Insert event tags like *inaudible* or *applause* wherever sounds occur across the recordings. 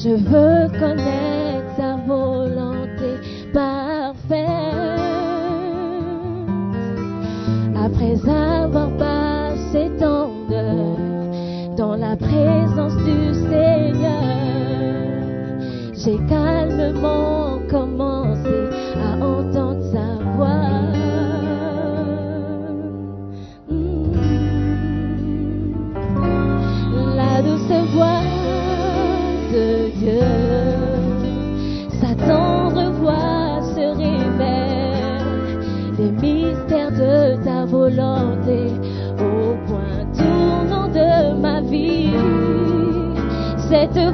Je veux connaître sa volonté parfaite. Après avoir passé tant d'heures dans la présence du Seigneur, j'ai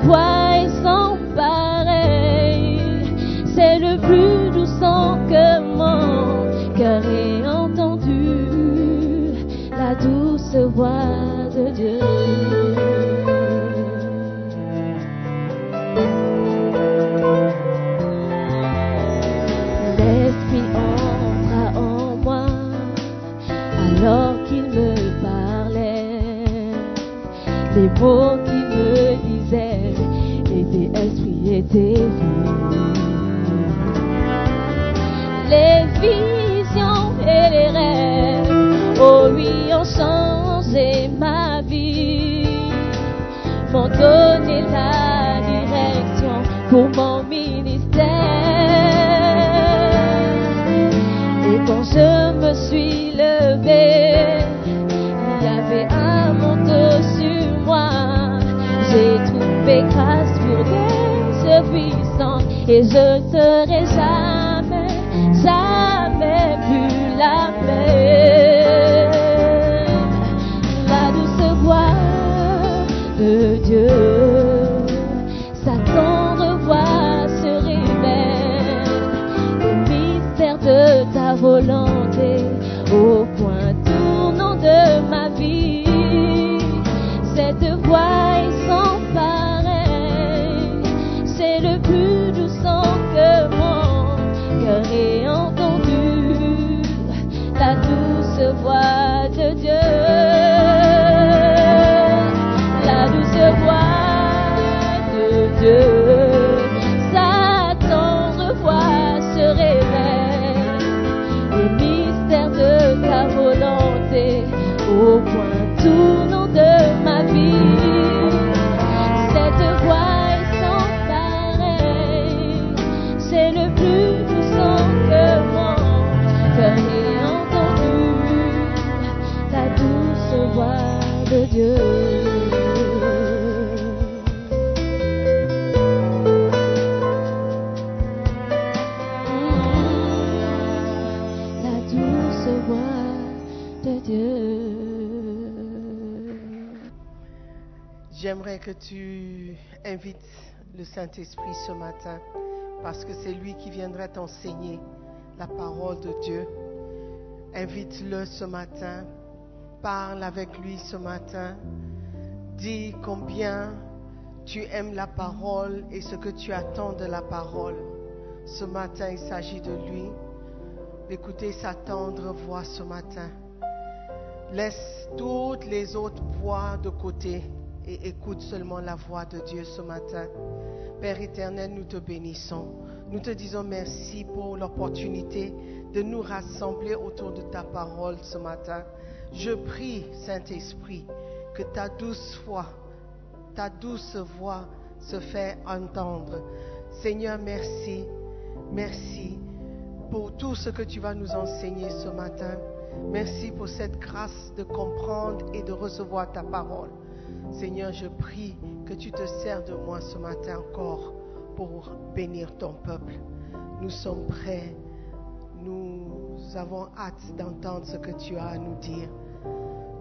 Voix est sans pareil, c'est le plus doux son que mon cœur ait entendu, la douce voix days. Puissant et Saint-Esprit ce matin parce que c'est lui qui viendra t'enseigner la parole de Dieu. Invite-le ce matin. Parle avec lui ce matin. Dis combien tu aimes la parole et ce que tu attends de la parole. Ce matin, il s'agit de lui. D'écouter sa tendre voix ce matin. Laisse toutes les autres voix de côté et écoute seulement la voix de Dieu ce matin. Père éternel, nous te bénissons. Nous te disons merci pour l'opportunité de nous rassembler autour de ta parole ce matin. Je prie, Saint-Esprit, que ta douce voix, ta douce voix se fait entendre. Seigneur, merci, merci pour tout ce que tu vas nous enseigner ce matin. Merci pour cette grâce de comprendre et de recevoir ta parole. Seigneur, je prie que tu te sers de moi ce matin encore pour bénir ton peuple. Nous sommes prêts. Nous avons hâte d'entendre ce que tu as à nous dire.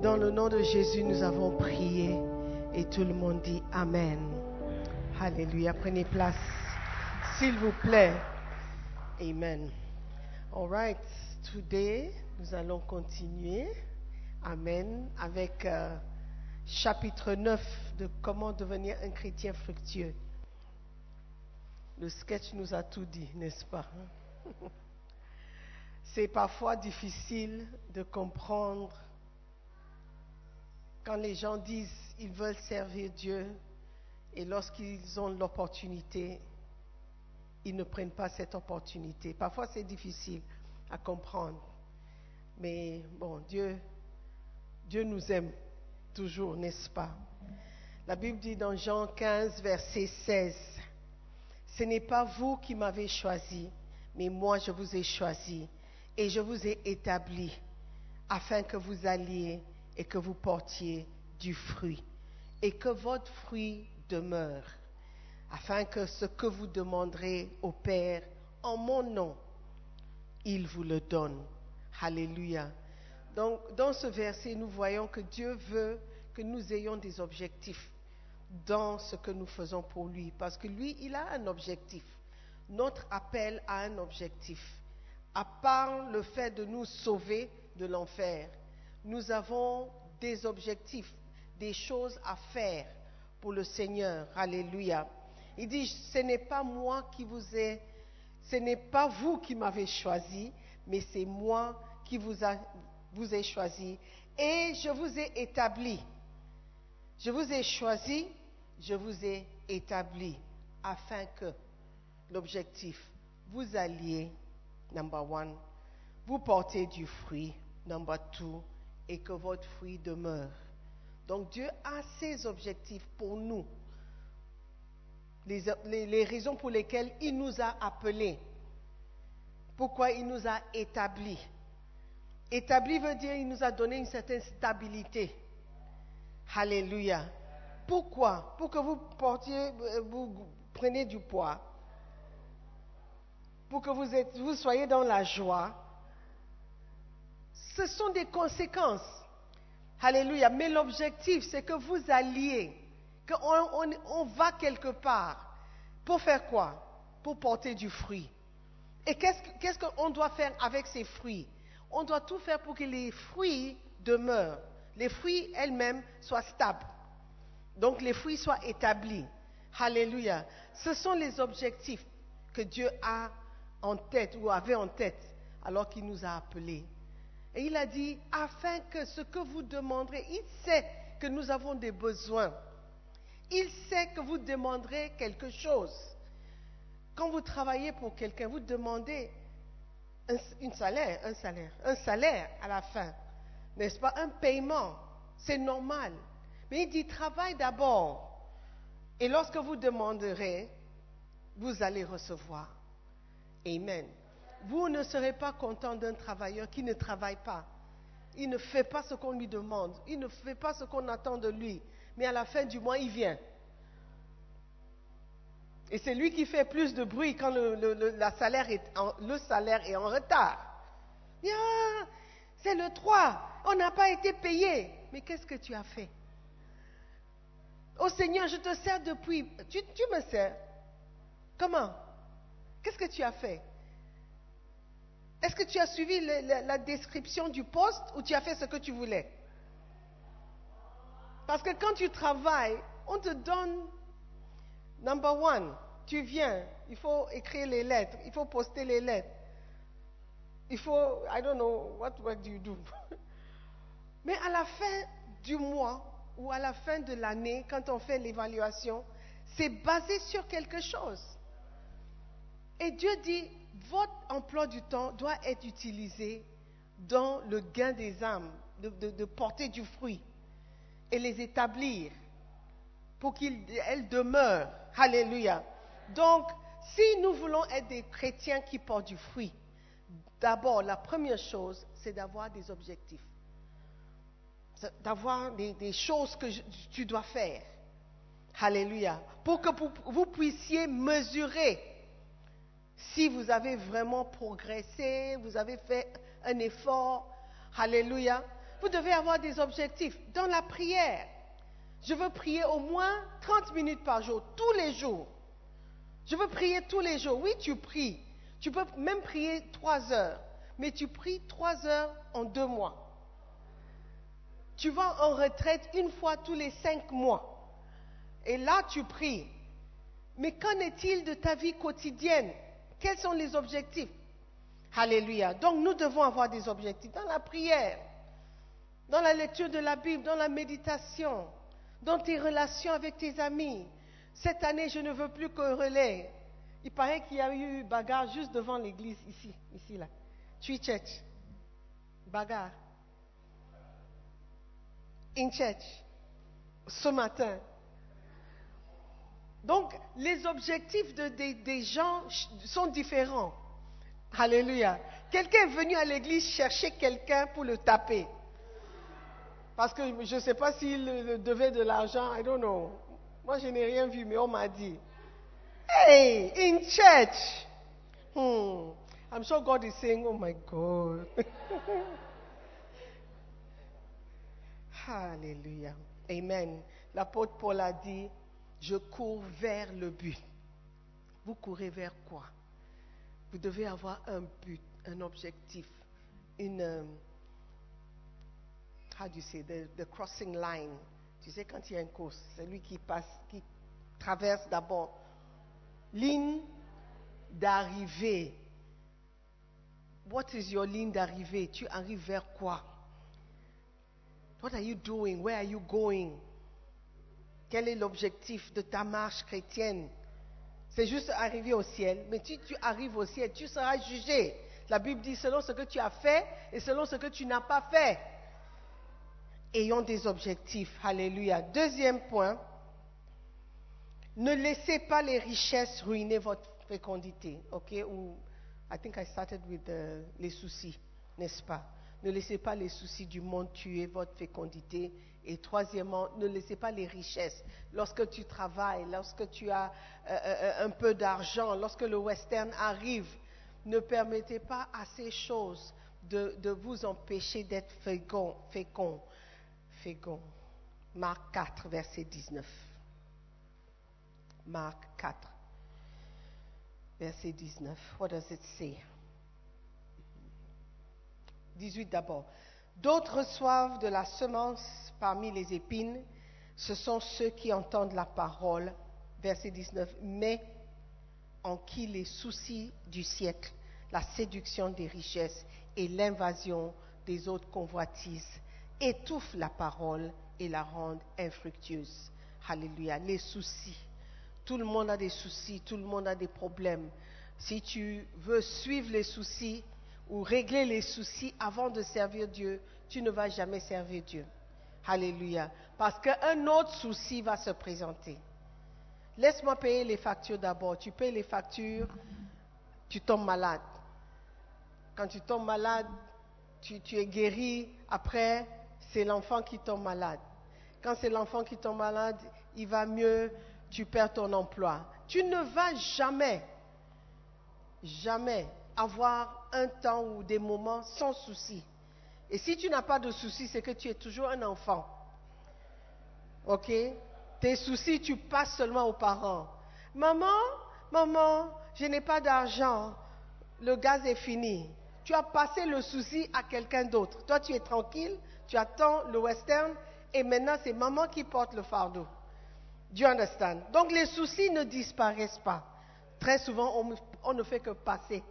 Dans le nom de Jésus, nous avons prié et tout le monde dit Amen. Alléluia. Prenez place, s'il vous plaît. Amen. All right. Today, nous allons continuer. Amen. Avec euh, chapitre 9 de comment devenir un chrétien fructueux. Le sketch nous a tout dit, n'est-ce pas? *laughs* C'est parfois difficile de comprendre quand les gens disent ils veulent servir Dieu et lorsqu'ils ont l'opportunité, ils ne prennent pas cette opportunité. Parfois c'est difficile à comprendre. Mais bon, Dieu, Dieu nous aime toujours, n'est-ce pas? La Bible dit dans Jean 15, verset 16, Ce n'est pas vous qui m'avez choisi, mais moi je vous ai choisi et je vous ai établi afin que vous alliez et que vous portiez du fruit et que votre fruit demeure, afin que ce que vous demanderez au Père en mon nom, il vous le donne. Alléluia. Donc, dans ce verset, nous voyons que Dieu veut que nous ayons des objectifs dans ce que nous faisons pour lui. Parce que lui, il a un objectif. Notre appel a un objectif. À part le fait de nous sauver de l'enfer, nous avons des objectifs, des choses à faire pour le Seigneur. Alléluia. Il dit, ce n'est pas moi qui vous ai, ce n'est pas vous qui m'avez choisi, mais c'est moi qui vous, a, vous ai choisi et je vous ai établi. Je vous ai choisi, je vous ai établi afin que l'objectif, vous alliez, number one, vous portez du fruit, number two, et que votre fruit demeure. Donc Dieu a ses objectifs pour nous, les, les- les raisons pour lesquelles il nous a appelés, pourquoi il nous a établis. Établi veut dire il nous a donné une certaine stabilité. Alléluia. Pourquoi? Pour que vous portiez, vous preniez du poids. Pour que vous, soyez dans la joie. Ce sont des conséquences. Alléluia. Mais l'objectif, c'est que vous alliez, qu'on on, on va quelque part. Pour faire quoi? Pour porter du fruit. Et qu'est-ce que- qu'est-ce qu'on doit faire avec ces fruits? On doit tout faire pour que les fruits demeurent. Les fruits elles-mêmes soient stables. Donc les fruits soient établis. Alléluia. Ce sont les objectifs que Dieu a en tête ou avait en tête alors qu'il nous a appelés. Et il a dit, afin que ce que vous demanderez, il sait que nous avons des besoins. Il sait que vous demanderez quelque chose. Quand vous travaillez pour quelqu'un, vous demandez un, salaire, un salaire, un salaire à la fin, n'est-ce pas? Un paiement, c'est normal. Mais il dit travaille d'abord. Et lorsque vous demanderez, vous allez recevoir. Amen. Vous ne serez pas content d'un travailleur qui ne travaille pas. Il ne fait pas ce qu'on lui demande. Il ne fait pas ce qu'on attend de lui. Mais à la fin du mois, il vient. Et c'est lui qui fait plus de bruit quand le, le- le- la salaire est en- le salaire est en retard. Ah, C'est le 3. On n'a pas été payé. Mais qu'est-ce que tu as fait? Oh Seigneur, je te sers depuis. Tu, me sers. Comment? Qu'est-ce que tu as fait? Est-ce que tu as suivi la description du poste ou tu as fait ce que tu voulais? Parce que quand tu travailles, on te donne, number one, tu viens, il faut écrire les lettres, il faut poster les lettres. Il faut, I don't know, what work do you do? *laughs* Mais à la fin du mois ou à la fin de l'année, quand on fait l'évaluation, c'est basé sur quelque chose. Et Dieu dit, votre emploi du temps doit être utilisé dans le gain des âmes, de, de- de porter du fruit et les établir pour qu'elles demeurent. Alléluia. Donc, si nous voulons être des chrétiens qui portent du fruit, d'abord, la première chose, c'est d'avoir des objectifs. D'avoir des, choses que tu dois faire. Alléluia. Pour que vous, vous puissiez mesurer si vous avez vraiment progressé, vous avez fait un effort. Alléluia. Vous devez avoir des objectifs. Dans la prière, je veux prier au moins 30 minutes par jour, tous les jours. Je veux prier tous les jours. Oui, tu pries. Tu peux même prier trois heures. Mais tu pries trois heures en deux mois. Tu vas en retraite une fois tous les cinq mois. Et là, tu pries. Mais qu'en est-il de ta vie quotidienne? Quels sont les objectifs? Alléluia. Donc nous devons avoir des objectifs dans la prière, dans la lecture de la Bible, dans la méditation, dans tes relations avec tes amis. Cette année, je ne veux plus qu'un relais. Il paraît qu'il y a eu bagarre juste devant l'église, ici, ici, là. Tree Church. Bagarre. In church. Ce matin. Donc, les objectifs de- des- gens sont différents. Alléluia. Quelqu'un est venu à l'église chercher quelqu'un pour le taper. Parce que je ne sais pas s'il devait de l'argent, I don't know. Moi, je n'ai rien vu, mais on m'a dit. Hey, in church. Hmm. I'm sure God is saying, oh my God. *laughs* Alléluia. Amen. L'apôtre Paul a dit, je cours vers le but. Vous courez vers quoi? Vous devez avoir un but, un objectif, une... euh, how do you say, the, the crossing line. Tu sais, quand il y a une course, c'est lui qui passe, qui traverse d'abord. Ligne d'arrivée. What is your ligne d'arrivée? Tu arrives vers quoi? What are you doing? Where are you going? Quel est l'objectif de ta marche chrétienne? C'est juste arriver au ciel, mais si tu arrives au ciel, tu seras jugé. La Bible dit selon ce que tu as fait et selon ce que tu n'as pas fait. Ayons des objectifs. Alléluia. Deuxième point, ne laissez pas les richesses ruiner votre fécondité. OK? Ou, I think I started with the- les soucis, n'est-ce pas? Ne laissez pas les soucis du monde tuer votre fécondité. Et troisièmement, ne laissez pas les richesses. Lorsque tu travailles, lorsque tu as euh, euh, un peu d'argent, lorsque le western arrive, ne permettez pas à ces choses de, vous empêcher d'être fécond, fécond. Marc 4, verset 19. Marc 4, verset 19. What does it say? 18 d'abord. D'autres reçoivent de la semence parmi les épines. Ce sont ceux qui entendent la parole. Verset 19. Mais en qui les soucis du siècle, la séduction des richesses et l'invasion des autres convoitises étouffent la parole et la rendent infructueuse. Alléluia. Les soucis. Tout le monde a des soucis, tout le monde a des problèmes. Si tu veux suivre les soucis ou régler les soucis avant de servir Dieu, tu ne vas jamais servir Dieu. Alléluia. Parce qu'un autre souci va se présenter. Laisse-moi payer les factures d'abord. Tu payes les factures, tu tombes malade. Quand tu tombes malade, tu, tu es guéri. Après, c'est l'enfant qui tombe malade. Quand c'est l'enfant qui tombe malade, il va mieux, tu perds ton emploi. Tu ne vas jamais, jamais avoir un temps ou des moments sans souci. Et si tu n'as pas de soucis, c'est que tu es toujours un enfant. Ok? Tes soucis, tu passes seulement aux parents. Maman, maman, je n'ai pas d'argent. Le gaz est fini. Tu as passé le souci à quelqu'un d'autre. Toi, tu es tranquille, tu attends le western, et maintenant, c'est maman qui porte le fardeau. Do you understand? Donc, les soucis ne disparaissent pas. Très souvent, on, on ne fait que passer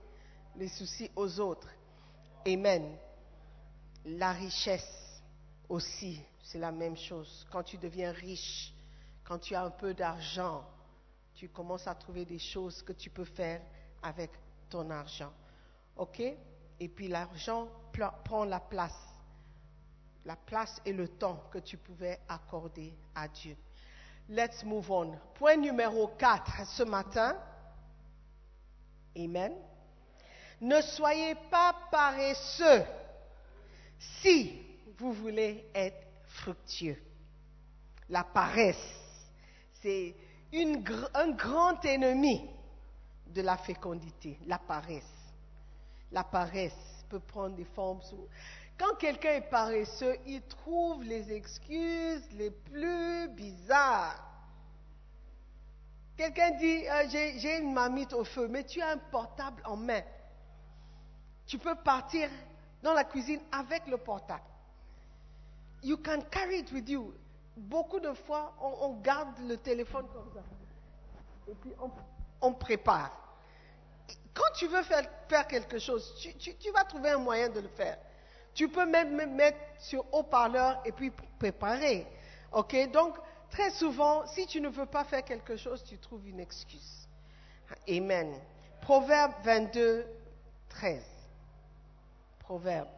les soucis aux autres. Amen. La richesse aussi, c'est la même chose. Quand tu deviens riche, quand tu as un peu d'argent, tu commences à trouver des choses que tu peux faire avec ton argent. OK? Et puis l'argent prend la place. La place et le temps que tu pouvais accorder à Dieu. Let's move on. Point numéro 4 ce matin. Amen. Ne soyez pas paresseux si vous voulez être fructueux. La paresse, c'est un grand ennemi de la fécondité, la paresse. La paresse peut prendre des formes. Quand quelqu'un est paresseux, il trouve les excuses les plus bizarres. Quelqu'un dit, euh, j'ai une marmite au feu, mais tu as un portable en main. Tu peux partir dans la cuisine avec le portable. You can carry it with you. Beaucoup de fois, on, garde le téléphone comme ça. Et puis, on, prépare. Quand tu veux faire, quelque chose, tu vas trouver un moyen de le faire. Tu peux même me mettre sur haut-parleur et puis préparer. OK? Donc, très souvent, si tu ne veux pas faire quelque chose, tu trouves une excuse. Amen. Proverbe 22, 13. Proverbe.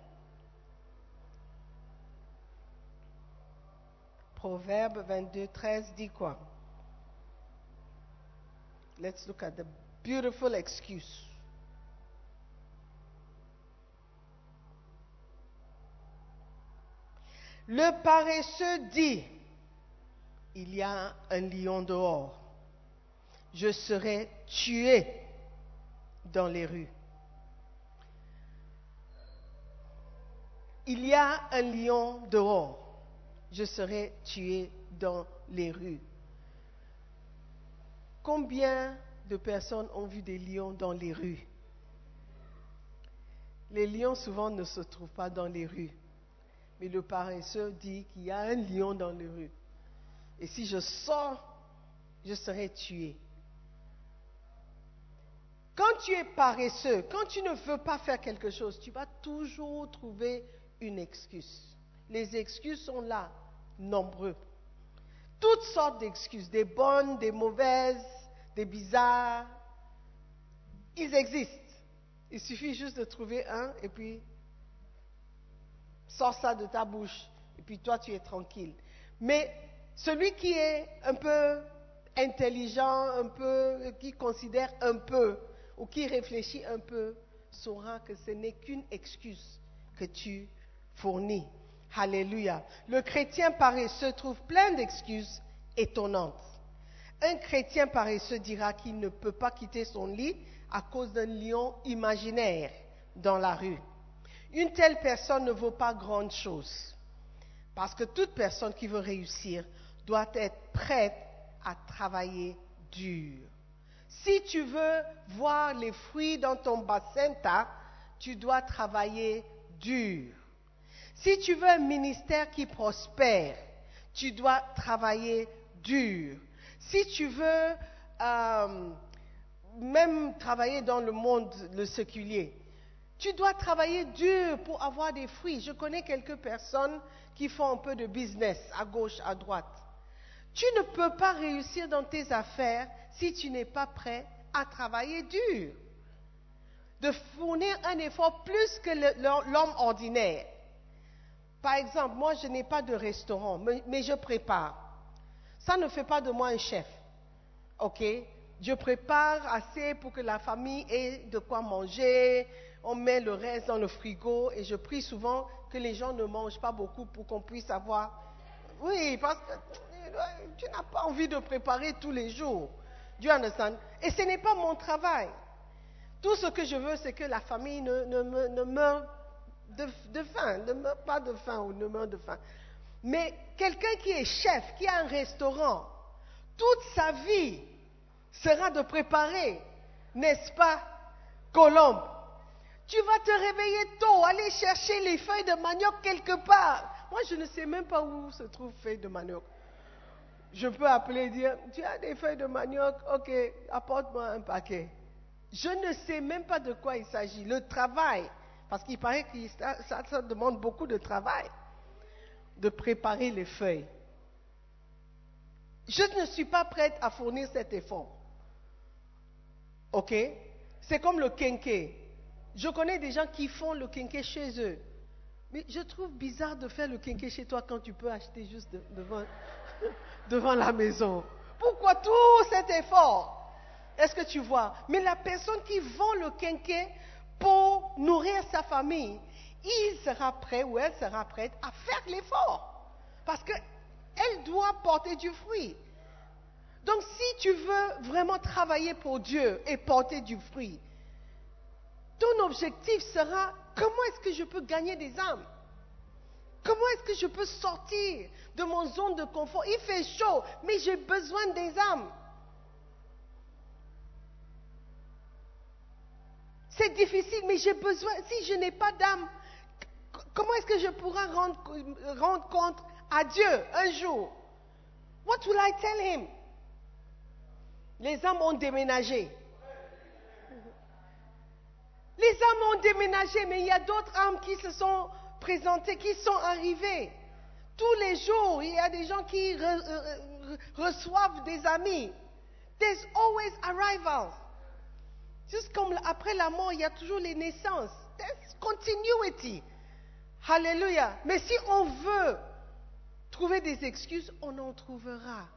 Proverbe 22, 13 dit quoi? Let's look at the beautiful excuse. Le paresseux dit, il y a un lion dehors, je serai tué dans les rues. Il y a un lion dehors, je serai tué dans les rues. Combien de personnes ont vu des lions dans les rues? Les lions souvent ne se trouvent pas dans les rues. Mais le paresseux dit qu'il y a un lion dans les rues. Et si je sors, je serai tué. Quand tu es paresseux, quand tu ne veux pas faire quelque chose, tu vas toujours trouver une excuse. Les excuses sont là, nombreux. Toutes sortes d'excuses, des bonnes, des mauvaises, des bizarres. Ils existent. Il suffit juste de trouver un et puis sors ça de ta bouche. Et puis toi, tu es tranquille. Mais celui qui est un peu intelligent, un peu, qui considère un peu, ou qui réfléchit un peu, saura que ce n'est qu'une excuse que tu fournis. Alléluia. Le chrétien paresseux trouve plein d'excuses étonnantes. Un chrétien paresseux dira qu'il ne peut pas quitter son lit à cause d'un lion imaginaire dans la rue. Une telle personne ne vaut pas grande chose. Parce que toute personne qui veut réussir doit être prête à travailler dur. Si tu veux voir les fruits dans ton bassin, tu dois travailler dur. Si tu veux un ministère qui prospère, tu dois travailler dur. Si tu veux euh, même travailler dans le monde, le séculier, tu dois travailler dur pour avoir des fruits. Je connais quelques personnes qui font un peu de business à gauche, à droite. Tu ne peux pas réussir dans tes affaires si tu n'es pas prêt à travailler dur. De fournir un effort plus que l'homme ordinaire. Par exemple, moi, je n'ai pas de restaurant, mais je prépare. Ça ne fait pas de moi un chef. OK? Je prépare assez pour que la famille ait de quoi manger. On met le reste dans le frigo et je prie souvent que les gens ne mangent pas beaucoup pour qu'on puisse avoir. Oui, parce que tu n'as pas envie de préparer tous les jours. You understand? Et ce n'est pas mon travail. Tout ce que je veux, c'est que la famille ne, ne me- ne meure de, de faim, ne meurt pas de faim ou ne meurt de faim. Mais quelqu'un qui est chef, qui a un restaurant, toute sa vie sera de préparer, n'est-ce pas, Colombe? Tu vas te réveiller tôt, aller chercher les feuilles de manioc quelque part. Moi, je ne sais même pas où se trouvent feuilles de manioc. Je peux appeler et dire, tu as des feuilles de manioc, ok, apporte-moi un paquet. Je ne sais même pas de quoi il s'agit. Le travail, parce qu'il paraît que ça, ça, demande beaucoup de travail, de préparer les feuilles. Je ne suis pas prête à fournir cet effort. OK? C'est comme le quinquet. Je connais des gens qui font le quinquet chez eux. Mais je trouve bizarre de faire le quinquet chez toi quand tu peux acheter juste de- devant, *laughs* devant la maison. Pourquoi tout cet effort? Est-ce que tu vois? Mais la personne qui vend le quinquet pour nourrir sa famille, il sera prêt ou elle sera prête à faire l'effort. Parce qu'elle doit porter du fruit. Donc si tu veux vraiment travailler pour Dieu et porter du fruit, ton objectif sera comment est-ce que je peux gagner des âmes? Comment est-ce que je peux sortir de mon zone de confort? Il fait chaud, mais j'ai besoin des âmes. C'est difficile, mais j'ai besoin. Si je n'ai pas d'âme, comment est-ce que je pourrai rendre, rendre compte à Dieu un jour? What will I tell him? Les âmes ont déménagé. Les âmes ont déménagé, mais il y a d'autres âmes qui se sont présentées, qui sont arrivées. Tous les jours, il y a des gens qui re- re- re- reçoivent des amis. There's always arrivals. Juste comme après la mort, il y a toujours les naissances. There's continuity. Hallelujah. Mais si on veut trouver des excuses, on en trouvera.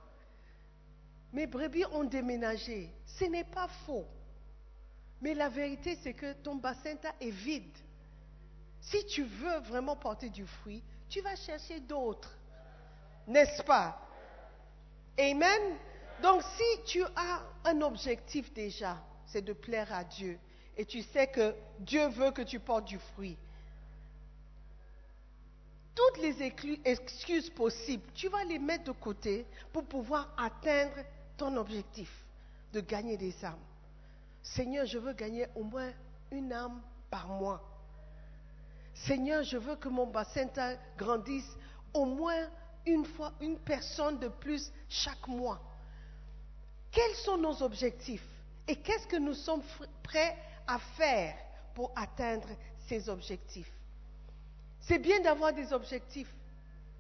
Mes brebis ont déménagé. Ce n'est pas faux. Mais la vérité, c'est que ton bassin est vide. Si tu veux vraiment porter du fruit, tu vas chercher d'autres. N'est-ce pas? Amen? Donc si tu as un objectif déjà, c'est de plaire à Dieu, et tu sais que Dieu veut que tu portes du fruit, toutes les excuses possibles, tu vas les mettre de côté pour pouvoir atteindre ton objectif de gagner des âmes. Seigneur, je veux gagner au moins une âme par mois. Seigneur, je veux que mon bassin grandisse au moins une fois, une personne de plus chaque mois. Quels sont nos objectifs et qu'est-ce que nous sommes prêts à faire pour atteindre ces objectifs? C'est bien d'avoir des objectifs.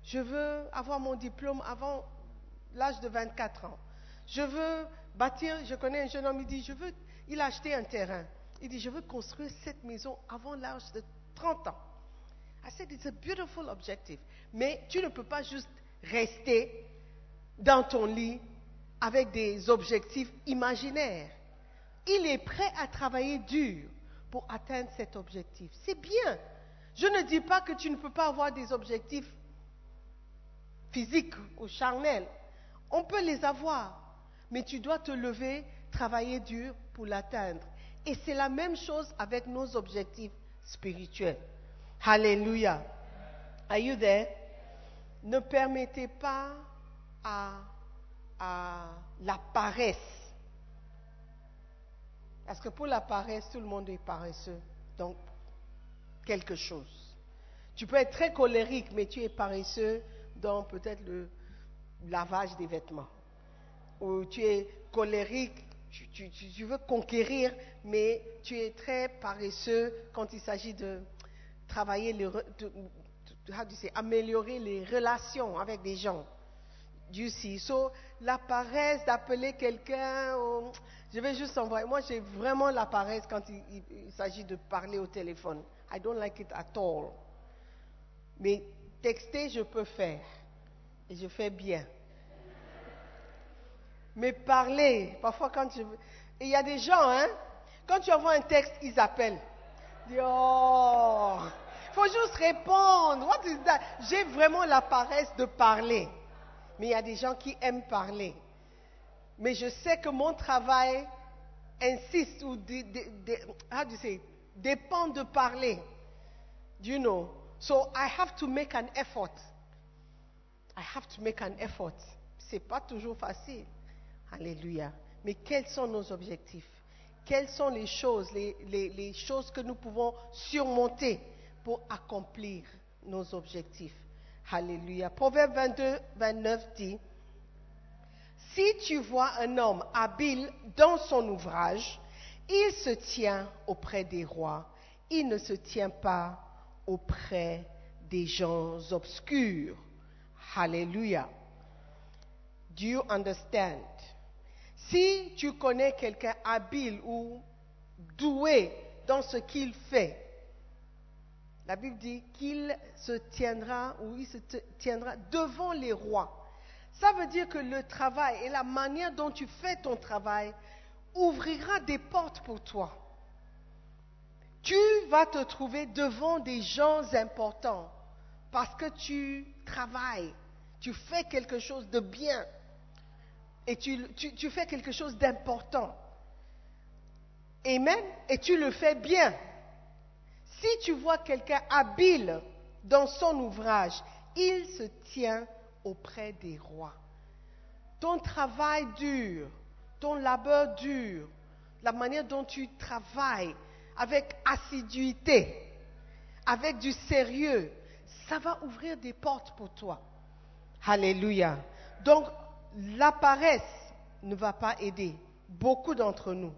Je veux avoir mon diplôme avant l'âge de 24 ans. Je veux bâtir, je connais un jeune homme, il dit, je veux, il a acheté un terrain. Il dit, je veux construire cette maison avant l'âge de 30 ans. I said, it's a beautiful objective. Mais tu ne peux pas juste rester dans ton lit avec des objectifs imaginaires. Il est prêt à travailler dur pour atteindre cet objectif. C'est bien. Je ne dis pas que tu ne peux pas avoir des objectifs physiques ou charnels. On peut les avoir, mais tu dois te lever, travailler dur pour l'atteindre. Et c'est la même chose avec nos objectifs spirituels. Alléluia. Are you there? Ne permettez pas à, à la paresse. Parce que pour la paresse, tout le monde est paresseux. Donc, quelque chose. Tu peux être très colérique, mais tu es paresseux dans peut-être le lavage des vêtements. Ou tu es colérique, tu, veux conquérir, mais tu es très paresseux quand il s'agit de travailler, les, de- améliorer les relations avec des gens. See. So, la paresse d'appeler quelqu'un, je vais juste envoyer. Moi, j'ai vraiment la paresse quand il- il s'agit de parler au téléphone. I don't like it at all. Mais texter, je peux faire. Et je fais bien. Mais parler, parfois quand je... Il y a des gens, hein, quand tu envoies un texte, ils appellent. Ils oh, faut juste répondre. What is that? J'ai vraiment la paresse de parler. Mais il y a des gens qui aiment parler. Mais je sais que mon travail insiste ou you say, dépend de parler. You know? So I have to make an effort. I have to make an effort. C'est pas toujours facile. Alléluia. Mais quels sont nos objectifs? Quelles sont les choses, que nous pouvons surmonter pour accomplir nos objectifs? Alléluia. Proverbe 22, 29 dit Si tu vois un homme habile dans son ouvrage, il se tient auprès des rois, il ne se tient pas auprès des gens obscurs. Alléluia. Do you understand? Si tu connais quelqu'un habile ou doué dans ce qu'il fait, la Bible dit qu'il se tiendra ou il se tiendra devant les rois. Ça veut dire que le travail et la manière dont tu fais ton travail ouvrira des portes pour toi. Tu vas te trouver devant des gens importants parce que tu travailles, tu fais quelque chose de bien et tu, fais quelque chose d'important. Amen. Et tu le fais bien. Si tu vois quelqu'un habile dans son ouvrage, il se tient auprès des rois. Ton travail dur, ton labeur dur, la manière dont tu travailles avec assiduité, avec du sérieux, ça va ouvrir des portes pour toi. Alléluia. Donc, la paresse ne va pas aider beaucoup d'entre nous.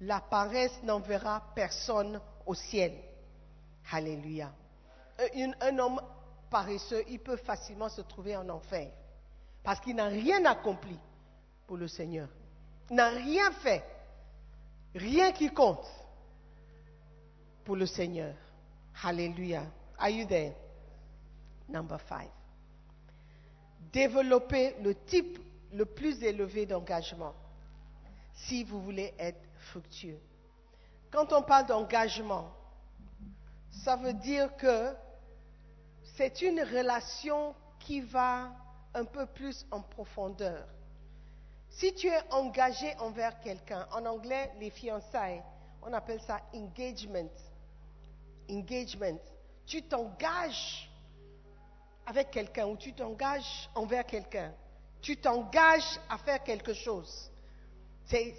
La paresse n'enverra personne au ciel. Alléluia. Un, un homme paresseux, il peut facilement se trouver en enfer parce qu'il n'a rien accompli pour le Seigneur. Il n'a rien fait. Rien qui compte pour le Seigneur. Alléluia. Are you there? Number five. Développer le type le plus élevé d'engagement si vous voulez être fructueux. Quand on parle d'engagement, ça veut dire que c'est une relation qui va un peu plus en profondeur. Si tu es engagé envers quelqu'un, en anglais, les fiançailles, on appelle ça engagement. Engagement. Tu t'engages avec quelqu'un ou tu t'engages envers quelqu'un. Tu t'engages à faire quelque chose. C'est,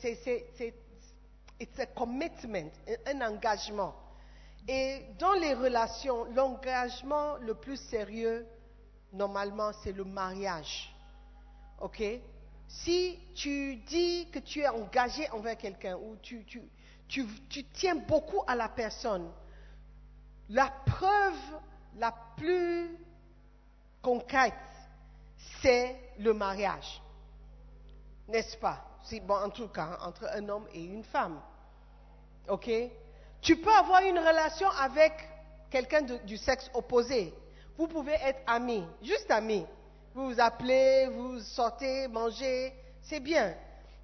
a commitment, un un engagement. Et dans les relations, l'engagement le plus sérieux, normalement, c'est le mariage. OK? Si tu dis que tu es engagé envers quelqu'un ou tu tiens beaucoup à la personne, la preuve la plus concrète, c'est le mariage. N'est-ce pas? Bon, en tout cas, entre un homme et une femme. OK? Tu peux avoir une relation avec quelqu'un du sexe opposé. Vous pouvez être amis, juste amis. Vous vous appelez, vous sortez, mangez, c'est bien.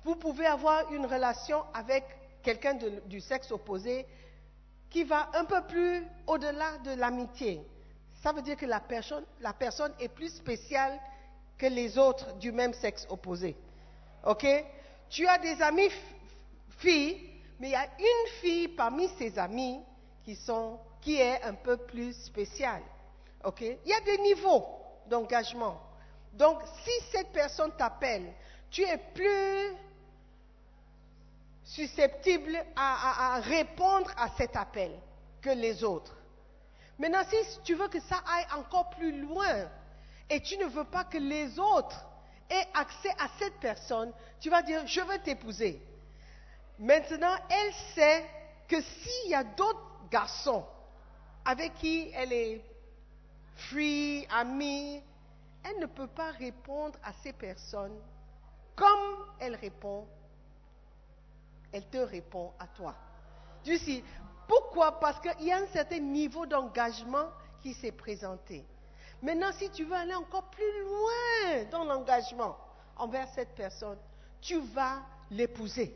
Vous pouvez avoir une relation avec quelqu'un du sexe opposé qui va un peu plus au-delà de l'amitié. Ça veut dire que la personne, est plus spéciale que les autres du même sexe opposé. Tu as des amis filles, mais il y a une fille parmi ses amis qui, est un peu plus spéciale. Il y a des niveaux d'engagement. Donc, si cette personne t'appelle, tu es plus susceptible à répondre à cet appel que les autres. Maintenant, si tu veux que ça aille encore plus loin et tu ne veux pas que les autres aient accès à cette personne, tu vas dire, je veux t'épouser. Maintenant, elle sait que s'il y a d'autres garçons avec qui elle est free, amie, elle ne peut pas répondre à ces personnes comme elle répond elle te répond à toi. Pourquoi? Parce qu'il y a un certain niveau d'engagement qui s'est présenté. Maintenant, si tu veux aller encore plus loin dans l'engagement envers cette personne, tu vas l'épouser.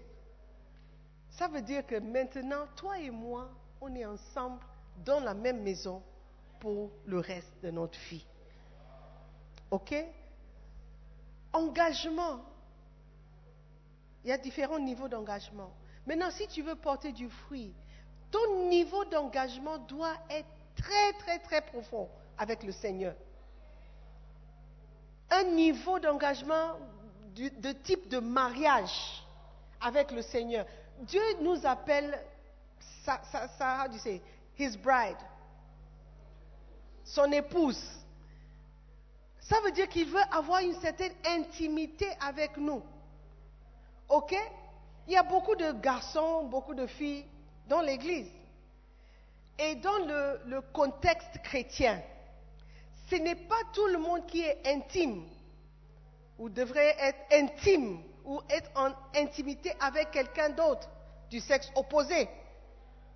Ça veut dire que maintenant, toi et moi, on est ensemble dans la même maison pour le reste de notre vie. OK? Engagement. Il y a différents niveaux d'engagement. Maintenant, si tu veux porter du fruit, ton niveau d'engagement doit être très, très, très profond avec le Seigneur. Un niveau d'engagement de type de mariage avec le Seigneur. Dieu nous appelle, sa, sa, sa- how do you say, his bride, son épouse. Ça veut dire qu'il veut avoir une certaine intimité avec nous. OK? Il y a beaucoup de garçons, beaucoup de filles dans l'Église. Et dans le, contexte chrétien, ce n'est pas tout le monde qui est intime ou devrait être intime ou être en intimité avec quelqu'un d'autre du sexe opposé.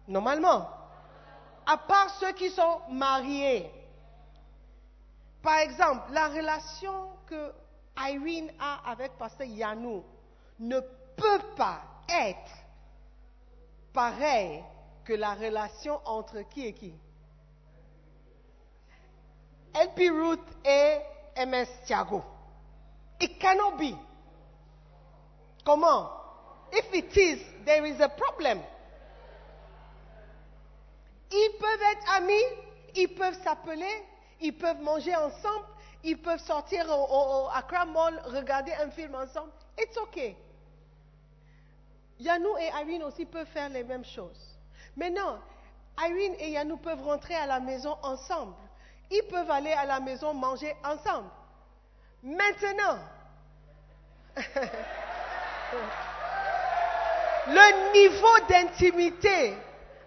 Normalement. À part ceux qui sont mariés. Par exemple, la relation que Irene a avec Pasteur Yanou ne peut pas être pareille que la relation entre qui et qui? LP Ruth et MS Thiago. It cannot be. Comment? If it is, there is a problem. Ils peuvent être amis, ils peuvent s'appeler, ils peuvent manger ensemble, ils peuvent sortir au, au- Mall, regarder un film ensemble. It's okay. Yanou et Irene aussi peuvent faire les mêmes choses. Maintenant, Irene et Yanou peuvent rentrer à la maison ensemble. Ils peuvent aller à la maison manger ensemble. Maintenant, *laughs* le niveau d'intimité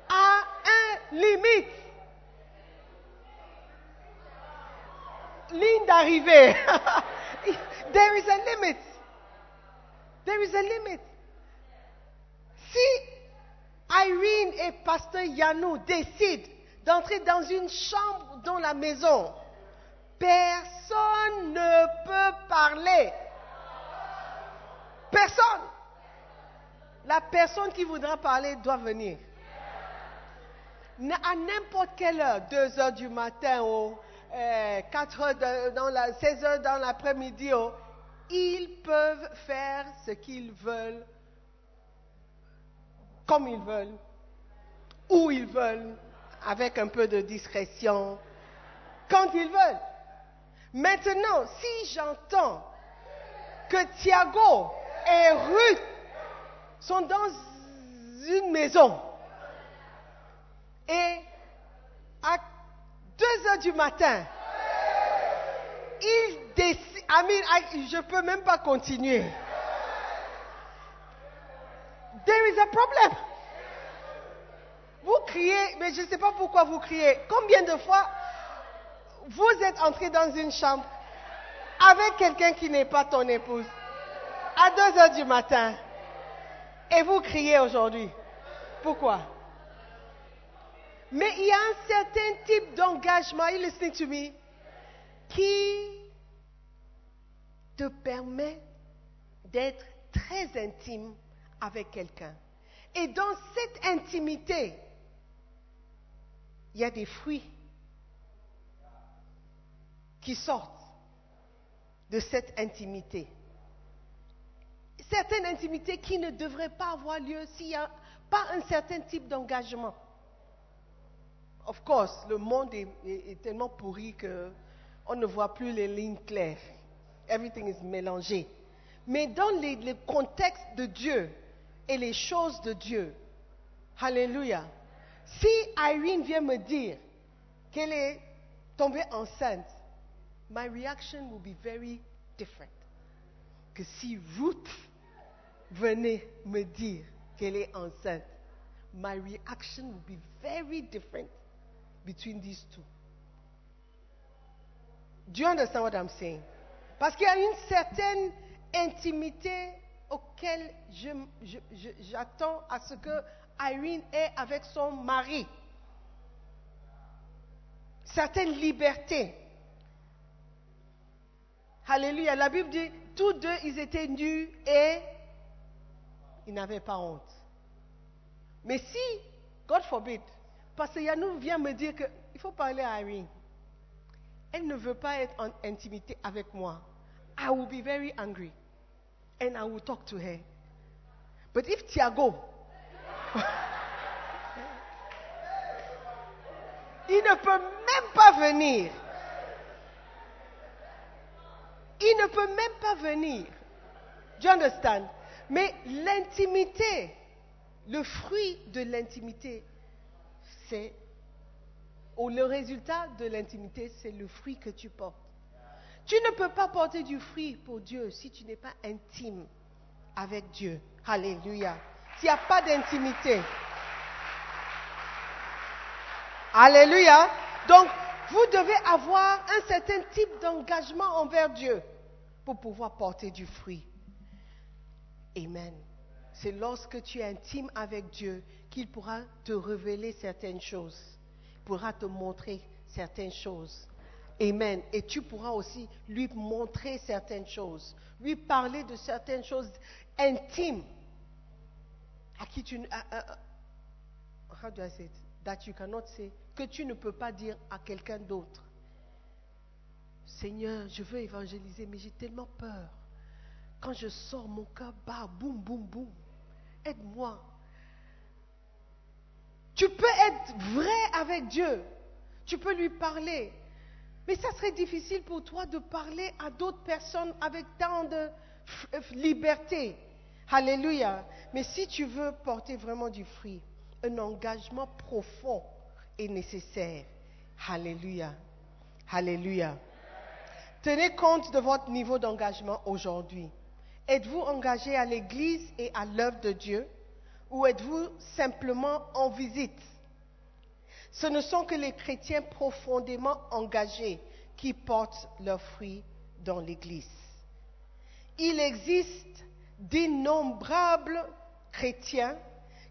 a un limite. Ligne d'arrivée. *laughs* There is a limit. There is a limit. Si Irene et Pasteur Yanou décident d'entrer dans une chambre dans la maison, personne ne peut parler. Personne. La personne qui voudra parler doit venir. À n'importe quelle heure, 2 heures du matin ou 4 heures de- dans la, 16 heures dans l'après-midi, ils peuvent faire ce qu'ils veulent, comme ils veulent, où ils veulent, avec un peu de discrétion, quand ils veulent. Maintenant, si j'entends que Thiago et Ruth sont dans une maison et à 2 heures du matin, ils décident, I- je ne peux même pas continuer. There is a problem. Vous criez, mais je ne sais pas pourquoi vous criez. Combien de fois vous êtes entré dans une chambre avec quelqu'un qui n'est pas ton épouse à 2 heures du matin et vous criez aujourd'hui? Pourquoi? Mais il y a un certain type d'engagement, you listening to me, qui te permet d'être très intime avec quelqu'un. Et dans cette intimité, il y a des fruits qui sortent de cette intimité. Certaines intimités qui ne devraient pas avoir lieu s'il n'y a pas un certain type d'engagement. Of course, le monde est, tellement pourri que on ne voit plus les lignes claires. Everything is mélangé. Mais dans les- le contexte de Dieu et les choses de Dieu, Alléluia. Si Irene vient me dire qu'elle est tombée enceinte, my reaction will be very different. Que si Ruth venait me dire qu'elle est enceinte, my reaction will be very different between these two. Do you understand what I'm saying? Parce qu'il y a une certaine intimité auquel j'attends à ce que Irene ait avec son mari. Certaine liberté. Alléluia. La Bible dit, tous deux, ils étaient nus et ils n'avaient pas honte. Mais si, God forbid, parce que Yannou vient me dire qu'il faut parler à Irene, elle ne veut pas être en intimité avec moi, I will be very angry and I will talk to her. But if Tiago, *laughs* Il ne peut même pas venir. Il ne peut même pas venir. Do you understand? Mais l'intimité, le fruit de l'intimité, c'est, ou le résultat de l'intimité, c'est le fruit que tu portes. Tu ne peux pas porter du fruit pour Dieu si tu n'es pas intime avec Dieu. Alléluia. S'il n'y a pas d'intimité. Alléluia. Donc, vous devez avoir un certain type d'engagement envers Dieu pour pouvoir porter du fruit. Amen. C'est lorsque tu es intime avec Dieu qu'il pourra te révéler certaines choses, pourra te montrer certaines choses. Amen. Et tu pourras aussi lui montrer certaines choses, lui parler de certaines choses intimes à qui tu how do que tu ne peux pas dire à quelqu'un d'autre. Seigneur, je veux évangéliser, mais j'ai tellement peur. Quand je sors, mon cœur bat, boum, boum, boum. Aide-moi. Tu peux être vrai avec Dieu. Tu peux lui parler. Mais ça serait difficile pour toi de parler à d'autres personnes avec tant de liberté. Alléluia. Mais si tu veux porter vraiment du fruit, un engagement profond est nécessaire. Alléluia. Alléluia. Tenez compte de votre niveau d'engagement aujourd'hui. Êtes-vous engagé à l'Église et à l'œuvre de Dieu ou êtes-vous simplement en visite? Ce ne sont que les chrétiens profondément engagés qui portent leurs fruits dans l'Église. Il existe d'innombrables chrétiens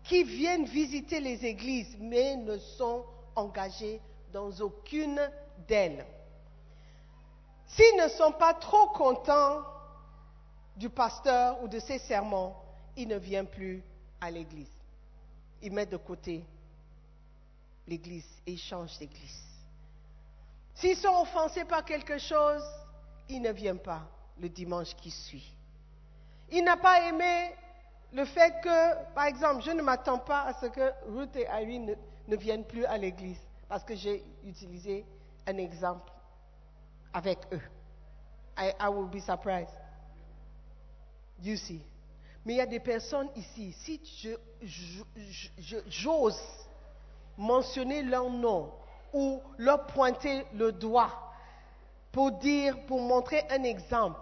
qui viennent visiter les églises mais ne sont engagés dans aucune d'elles. S'ils ne sont pas trop contents du pasteur ou de ses sermons, ils ne viennent plus à l'église. Ils mettent de côté l'église et ils changent d'église. S'ils sont offensés par quelque chose, ils ne viennent pas le dimanche qui suit. Il n'a pas aimé le fait que, par exemple, je ne m'attends pas à ce que Ruth et Irene ne, ne viennent plus à l'église parce que j'ai utilisé un exemple avec eux. I, I will be surprised. You see. Mais il y a des personnes ici, si j'ose mentionner leur nom ou leur pointer le doigt pour dire, pour montrer un exemple,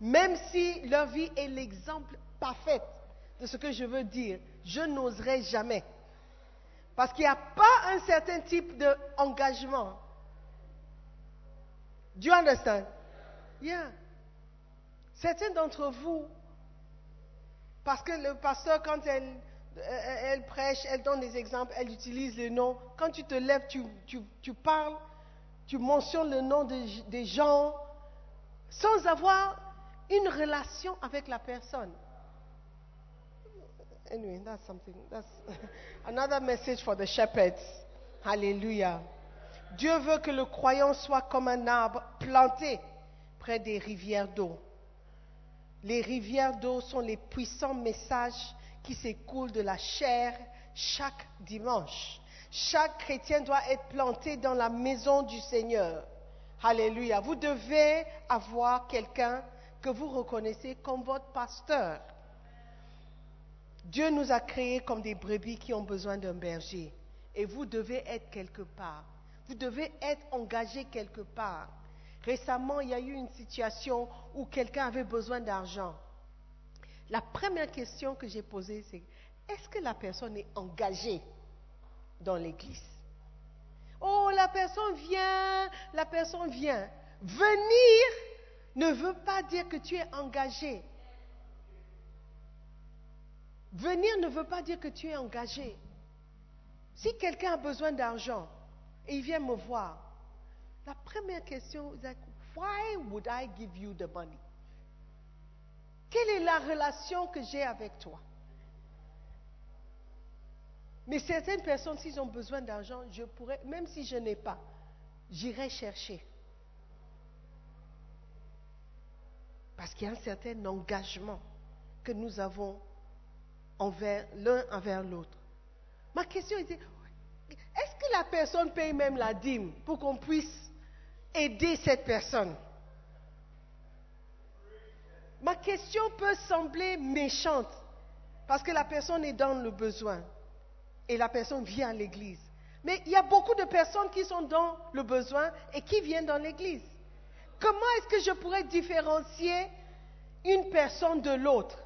même si leur vie est l'exemple parfait de ce que je veux dire, je n'oserais jamais. Parce qu'il n'y a pas un certain type d'engagement. Do you understand? Yeah. Certains d'entre vous, parce que le pasteur, quand elle, elle, elle prêche, elle donne des exemples, elle utilise les noms. Quand tu te lèves, tu, parles, tu mentionnes le nom de- des gens sans avoir une relation avec la personne. Anyway, that's something. That's *laughs* another message for the shepherds. Hallelujah. Dieu veut que le croyant soit comme un arbre planté près des rivières d'eau. Les rivières d'eau sont les puissants messages qui s'écoulent de la chair chaque dimanche. Chaque chrétien doit être planté dans la maison du Seigneur. Alléluia. Vous devez avoir quelqu'un que vous reconnaissez comme votre pasteur. Dieu nous a créés comme des brebis qui ont besoin d'un berger. Et vous devez être quelque part. Vous devez être engagé quelque part. Récemment, il y a eu une situation où quelqu'un avait besoin d'argent. La première question que j'ai posée, c'est est-ce que la personne est engagée dans l'église? Oh, la personne vient, la personne vient. Venir ne veut pas dire que tu es engagé. Venir ne veut pas dire que tu es engagé. Si quelqu'un a besoin d'argent et il vient me voir, la première question est like, why would I give you the money? Quelle est la relation que j'ai avec toi? Mais certaines personnes, s'ils ont besoin d'argent, je pourrais, même si je n'ai pas, j'irai chercher. Parce qu'il y a un certain engagement que nous avons l'un envers l'autre. Ma question était, est-ce que la personne paye même la dîme pour qu'on puisse aider cette personne? Ma question peut sembler méchante parce que la personne est dans le besoin et la personne vient à l'église. Mais il y a beaucoup de personnes qui sont dans le besoin et qui viennent dans l'église. Comment est-ce que je pourrais différencier une personne de l'autre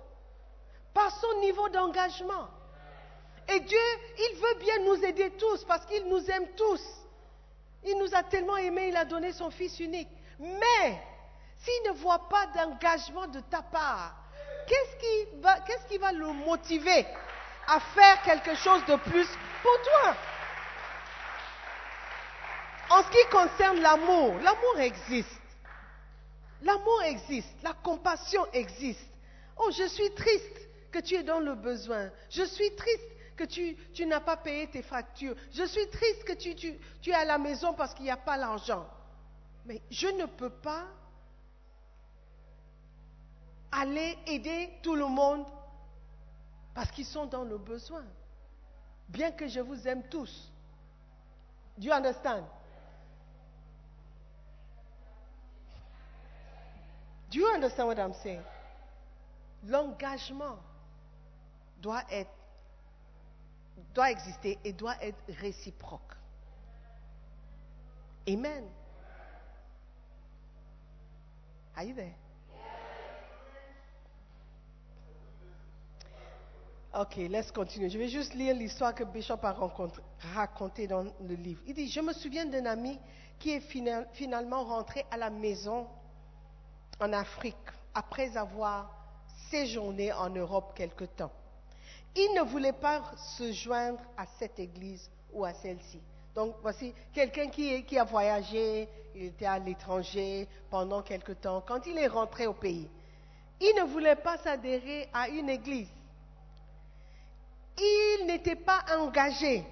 Par son niveau d'engagement? Et Dieu, il veut bien nous aider tous parce qu'il nous aime tous. Il nous a tellement aimés, il a donné son Fils unique. Mais s'il ne voit pas d'engagement de ta part, qu'est-ce qui, va, le motiver à faire quelque chose de plus pour toi? En ce qui concerne l'amour, l'amour existe. L'amour existe, la compassion existe. Oh, je suis triste que tu es dans le besoin. Je suis triste que tu, n'as pas payé tes factures. Je suis triste que tu es à la maison parce qu'il n'y a pas l'argent. Mais je ne peux pas aller aider tout le monde parce qu'ils sont dans le besoin. Bien que je vous aime tous. Do you understand? Do you understand what I'm saying? L'engagement doit être doit exister et doit être réciproque. Amen. Are you there? Ok, let's continue. Je vais juste lire l'histoire que Bishop a racontée dans le livre. Il dit, je me souviens d'un ami qui est final- finalement rentré à la maison en Afrique après avoir séjourné en Europe quelque temps. Il ne voulait pas se joindre à cette église ou à celle-ci. Donc voici quelqu'un qui, qui a voyagé, il était à l'étranger pendant quelque temps. Quand il est rentré au pays, il ne voulait pas s'adhérer à une église. Il n'était pas engagé.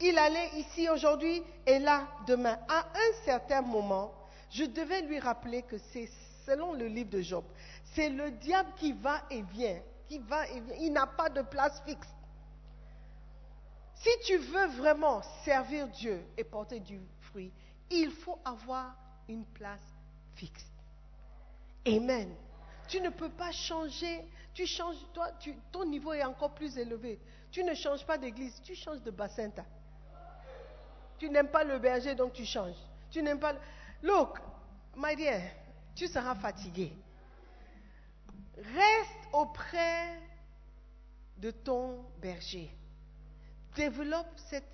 Il allait ici aujourd'hui et là demain. À un certain moment, je devais lui rappeler que c'est selon le livre de Job, c'est le diable qui va et vient, qui va et vient. Il n'a pas de place fixe. Si tu veux vraiment servir Dieu et porter du fruit, il faut avoir une place fixe. Amen. Tu ne peux pas changer. Tu changes, toi, ton niveau est encore plus élevé. Tu ne changes pas d'église, tu changes de bassin. Tu n'aimes pas le berger, donc tu changes. Tu n'aimes pas. le- Look, my dear, tu seras fatigué. Reste auprès de ton berger. Développe cet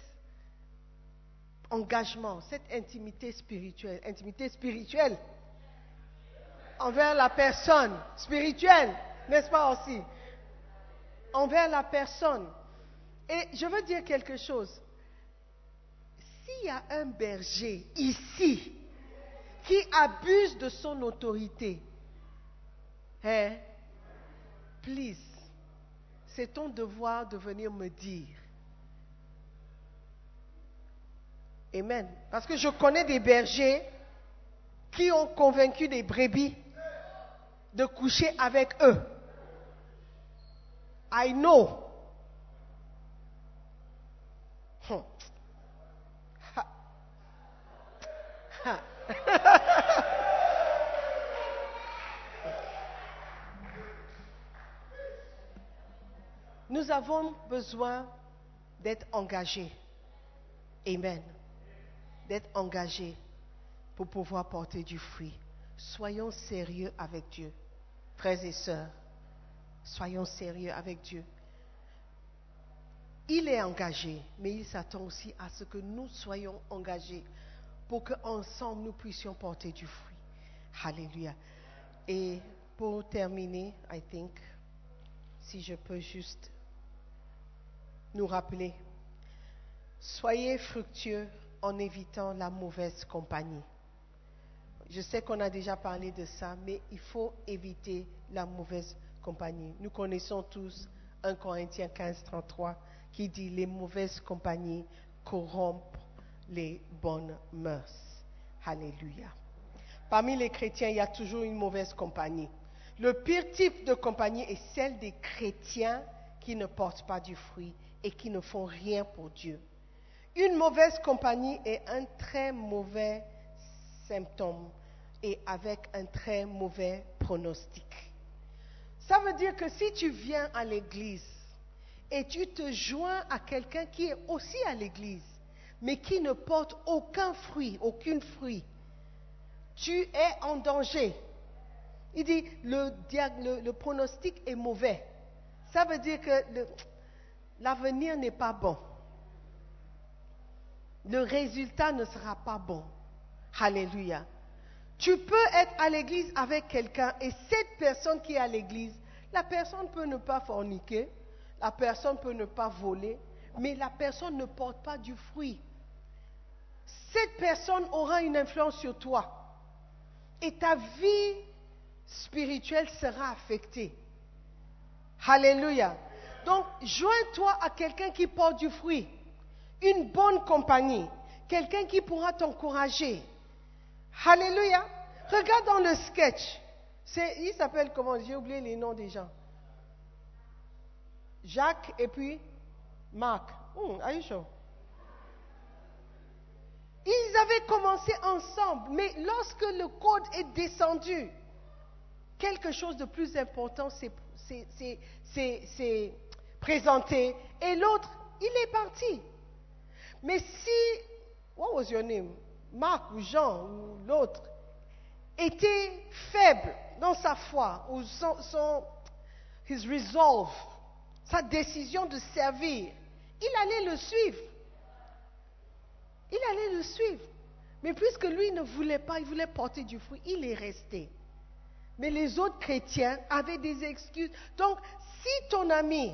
engagement, cette intimité spirituelle. Intimité spirituelle envers la personne spirituelle, n'est-ce pas aussi Envers la personne. Et je veux dire quelque chose. S'il y a un berger ici qui abuse de son autorité, hein, please, c'est ton devoir de venir me dire. Amen. Parce que je connais des bergers qui ont convaincu des brebis de coucher avec eux. Hmm. *laughs* Nous avons besoin d'être engagés. Amen. D'être engagés pour pouvoir porter du fruit. Soyons sérieux avec Dieu. Frères et sœurs, soyons sérieux avec Dieu. Il est engagé, mais il s'attend aussi à ce que nous soyons engagés pour qu'ensemble nous puissions porter du fruit. Alléluia. Et pour terminer, I think, si je peux juste nous rappeler, soyez fructueux en évitant la mauvaise compagnie. Je sais qu'on a déjà parlé de ça, mais il faut éviter la mauvaise compagnie. Nous connaissons tous 1 Corinthiens 15, 33 qui dit les mauvaises compagnies corrompent les bonnes mœurs. Alléluia. Parmi les chrétiens, il y a toujours une mauvaise compagnie. Le pire type de compagnie est celle des chrétiens qui ne portent pas du fruit et qui ne font rien pour Dieu. Une mauvaise compagnie est un très mauvais symptôme et avec un très mauvais pronostic. Ça veut dire que si tu viens à l'église et tu te joins à quelqu'un qui est aussi à l'église, mais qui ne porte aucun fruit, aucune fruit, tu es en danger. Il dit, le, le- pronostic est mauvais. Ça veut dire que l'avenir n'est pas bon. Le résultat ne sera pas bon. Alléluia. Tu peux être à l'église avec quelqu'un et cette personne qui est à l'église, la personne peut ne pas forniquer, la personne peut ne pas voler, mais la personne ne porte pas du fruit. Cette personne aura une influence sur toi et ta vie spirituelle sera affectée. Alléluia. Donc, joins-toi à quelqu'un qui porte du fruit, une bonne compagnie, quelqu'un qui pourra t'encourager. Alléluia. Regarde dans le sketch. Il s'appelle comment? J'ai oublié les noms des gens. Jacques et puis Marc. Hmm, are you sure? Ils avaient commencé ensemble, mais lorsque le code est descendu, quelque chose de plus important s'est présenté et l'autre, il est parti. Mais si, what was your name? Marc ou Jean ou l'autre, était faible dans sa foi ou son, son- his resolve, sa décision de servir, il allait le suivre. Il allait le suivre. Mais puisque lui ne voulait pas, il voulait porter du fruit, il est resté. Mais les autres chrétiens avaient des excuses. Donc, si ton ami,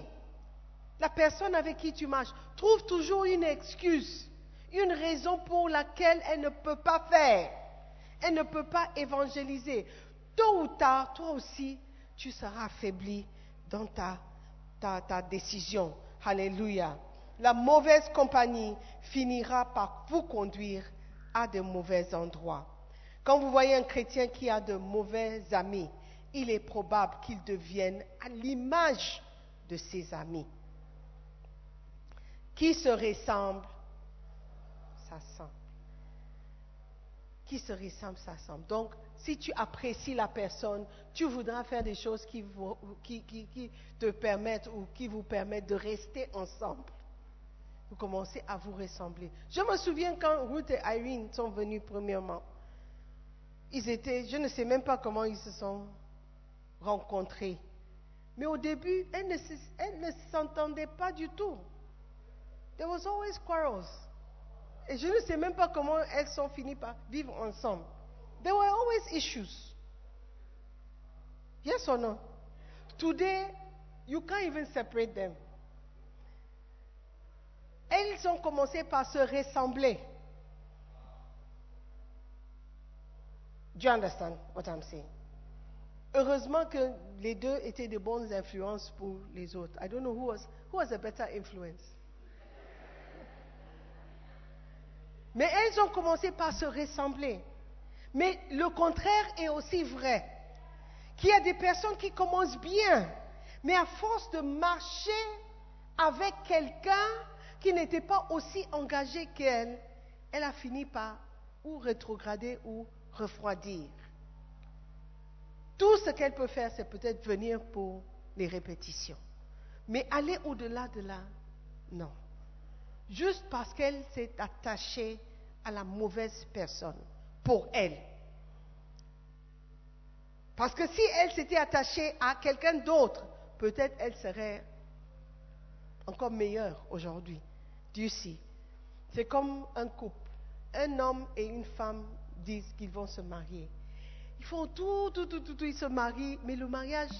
la personne avec qui tu marches, trouve toujours une excuse, une raison pour laquelle elle ne peut pas faire, elle ne peut pas évangéliser, tôt ou tard, toi aussi, tu seras affaibli dans ta, décision. Alléluia. La mauvaise compagnie finira par vous conduire à de mauvais endroits. Quand vous voyez un chrétien qui a de mauvais amis, il est probable qu'il devienne à l'image de ses amis. Qui se ressemble, s'assemble. Qui se ressemble, s'assemble. Donc, si tu apprécies la personne, tu voudras faire des choses qui, te permettent ou qui vous permettent de rester ensemble. Vous commencez à vous ressembler. Je me souviens quand Ruth et Irene sont venus premièrement. Ils étaient, je ne sais même pas comment ils se sont rencontrés. Mais au début, elles ne s'entendaient pas du tout. There was always quarrels. Et je ne sais même pas comment elles sont finies par vivre ensemble. There were always issues. Yes or no? Today, you can't even separate them. Elles ont commencé par se ressembler. Do you understand what I'm saying? Heureusement que les deux étaient de bonnes influences pour les autres. I don't know who was, who was a better influence. Mais elles ont commencé par se ressembler. Mais le contraire est aussi vrai. Qu'il y a des personnes qui commencent bien, mais à force de marcher avec quelqu'un qui n'était pas aussi engagé qu'elle, elle a fini par ou rétrograder ou refroidir. Tout ce qu'elle peut faire, c'est peut-être venir pour les répétitions. Mais aller au-delà de là, non. Juste parce qu'elle s'est attachée à la mauvaise personne pour elle. Parce que si elle s'était attachée à quelqu'un d'autre, peut-être elle serait encore meilleure aujourd'hui. Dieu sait. C'est comme un couple. Un homme et une femme disent qu'ils vont se marier. Ils font tout, tout, tout, tout, tout, ils se marient, mais le mariage,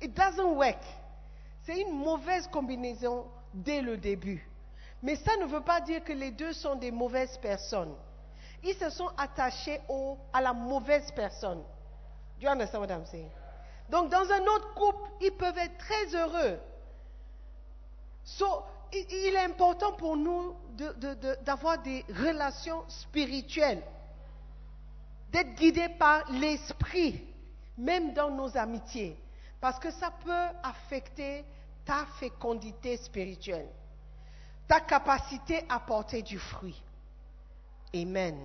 it doesn't work. C'est une mauvaise combinaison dès le début. Mais ça ne veut pas dire que les deux sont des mauvaises personnes. Ils se sont attachés à la mauvaise personne. Do you understand what I'm? Donc, dans un autre couple, ils peuvent être très heureux. Il, est important pour nous d'avoir des relations spirituelles, d'être guidés par l'esprit, même dans nos amitiés, parce que ça peut affecter ta fécondité spirituelle. Ta capacité à porter du fruit. Amen.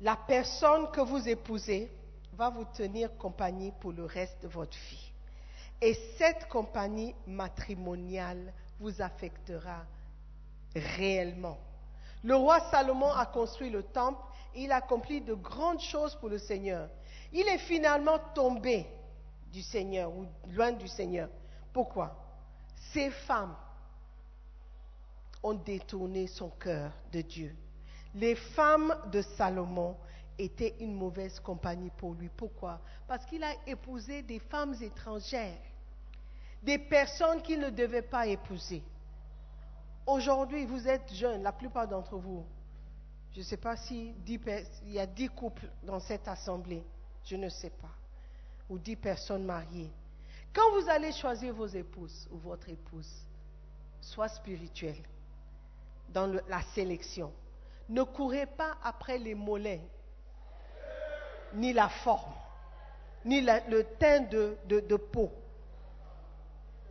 La personne que vous épousez va vous tenir compagnie pour le reste de votre vie. Et cette compagnie matrimoniale vous affectera réellement. Le roi Salomon a construit le temple, il a accompli de grandes choses pour le Seigneur. Il est finalement tombé du Seigneur ou loin du Seigneur. Pourquoi? Ces femmes ont détourné son cœur de Dieu. Les femmes de Salomon étaient une mauvaise compagnie pour lui. Pourquoi? Parce qu'il a épousé des femmes étrangères, des personnes qu'il ne devait pas épouser. Aujourd'hui, vous êtes jeunes, la plupart d'entre vous. Je ne sais pas s'il y a dix couples dans cette assemblée. Je ne sais pas. Ou dix personnes mariées. Quand vous allez choisir vos épouses ou votre épouse, sois spirituel dans la sélection. Ne courez pas après les mollets, ni la forme, ni le teint de peau.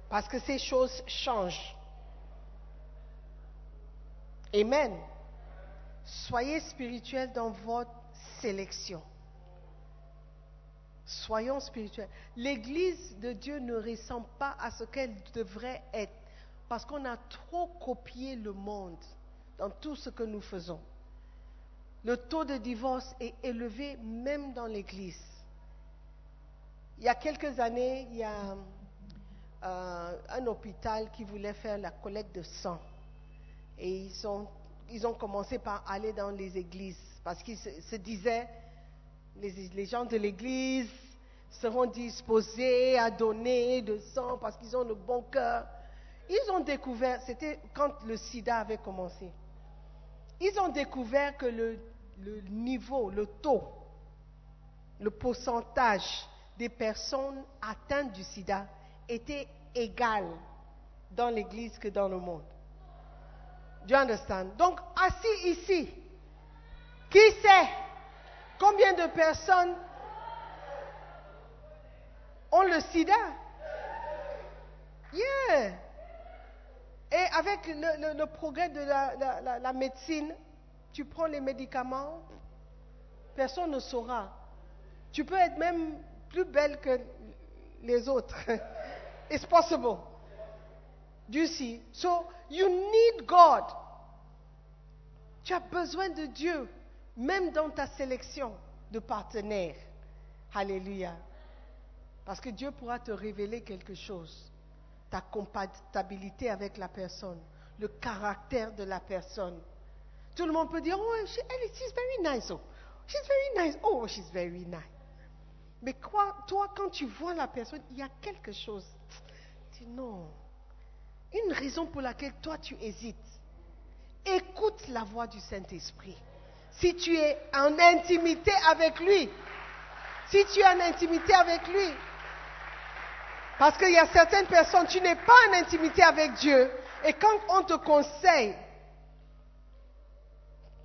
Parce que ces choses changent. Amen. Soyez spirituels dans votre sélection. Soyons spirituels. L'Église de Dieu ne ressemble pas à ce qu'elle devrait être parce qu'on a trop copié le monde dans tout ce que nous faisons. Le taux de divorce est élevé même dans l'Église. Il y a quelques années, il y a euh, un hôpital qui voulait faire la collecte de sang. Et ils ont, ils ont commencé par aller dans les églises parce qu'ils se, disaient, les, gens de l'église seront disposés à donner de sang parce qu'ils ont le bon cœur. Ils ont découvert, c'était quand le sida avait commencé, ils ont découvert que le, le niveau, le taux, le pourcentage des personnes atteintes du sida était égal dans l'Église que dans le monde. Do you understand? Donc, assis ici, qui sait? Combien de personnes ont le sida? Yeah! Et avec le, progrès de la, médecine, tu prends les médicaments, personne ne saura. Tu peux être même plus belle que les autres. *laughs* It's possible. Do you see? So you need God. Tu as besoin de Dieu, même dans ta sélection de partenaires. Alléluia. Parce que Dieu pourra te révéler quelque chose. Ta compatibilité avec la personne, le caractère de la personne. Tout le monde peut dire, oh, she, she's very nice. Oh, she's very nice. Oh, she's very nice. Mais quoi, toi, quand tu vois la personne, il y a quelque chose. Tu dis non. Une raison pour laquelle toi tu hésites. Écoute la voix du Saint-Esprit. Si tu es en intimité avec lui, si tu es en intimité avec lui, parce qu'il y a certaines personnes, tu n'es pas en intimité avec Dieu, et quand on te conseille,